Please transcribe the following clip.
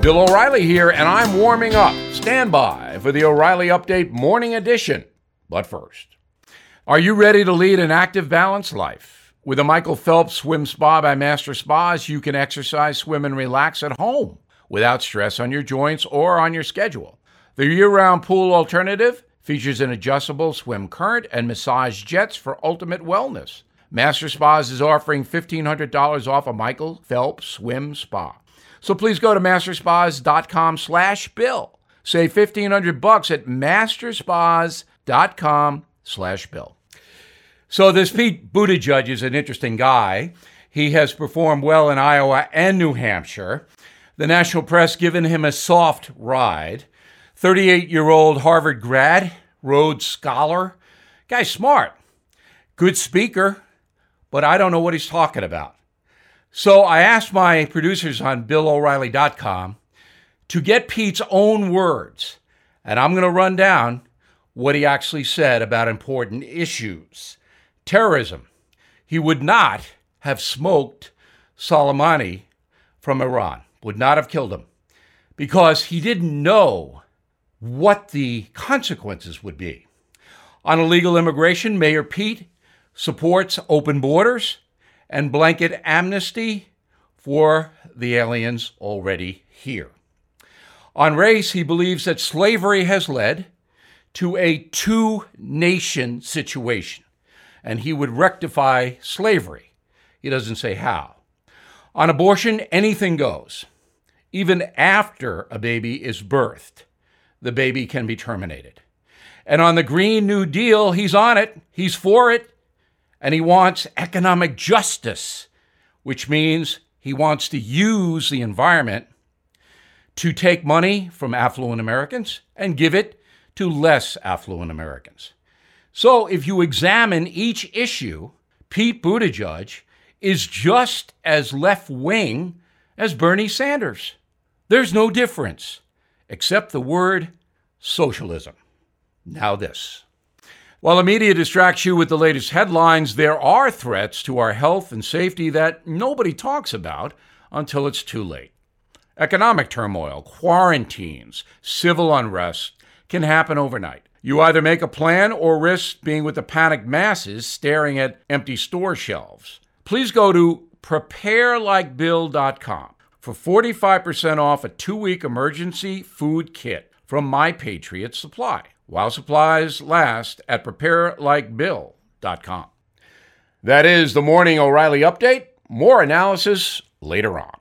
Bill O'Reilly here, and I'm warming up. Stand by for the O'Reilly Update Morning Edition. But first, are you ready to lead an active, balanced life? With a Michael Phelps Swim Spa by Master Spas, you can exercise, swim, and relax at home without stress on your joints or on your schedule. The year round pool alternative features an adjustable swim current and massage jets for ultimate wellness. Master Spas is offering $1,500 off a Michael Phelps Swim Spa. So please go to masterspas.com slash bill. Save 1500 bucks at masterspas.com slash bill. So this Pete Buttigieg is an interesting guy. He has performed well in Iowa and New Hampshire. The national press given him a soft ride. 38 year old Harvard grad, Rhodes Scholar. Guy's smart, good speaker, but I don't know what he's talking about. So I asked my producers on BillO'Reilly.com to get Pete's own words, and I'm going to run down what he actually said about important issues. Terrorism. He would not have smoked Soleimani from Iran, would not have killed him, because he didn't know what the consequences would be. On illegal immigration, Mayor Pete supports open borders and blanket amnesty for the aliens already here. On race, he believes that slavery has led to a two nation situation, and he would rectify slavery. He doesn't say how. On abortion, anything goes. Even after a baby is birthed, the baby can be terminated. And on the Green New Deal, he's on it, he's for it, and he wants economic justice, which means he wants to use the environment to take money from affluent Americans and give it to less affluent Americans. So if you examine each issue, Pete Buttigieg is just as left wing as Bernie Sanders. There's no difference except the word socialism. Now, this. While the media distracts you with the latest headlines, there are threats to our health and safety that nobody talks about until it's too late. Economic turmoil, quarantines, civil unrest can happen overnight. You either make a plan or risk being with the panicked masses staring at empty store shelves. Please go to preparelikebill.com for 45% off a two week emergency food kit from My Patriot Supply while supplies last at preparelikebill.com. That is the Morning O'Reilly Update. More analysis later on.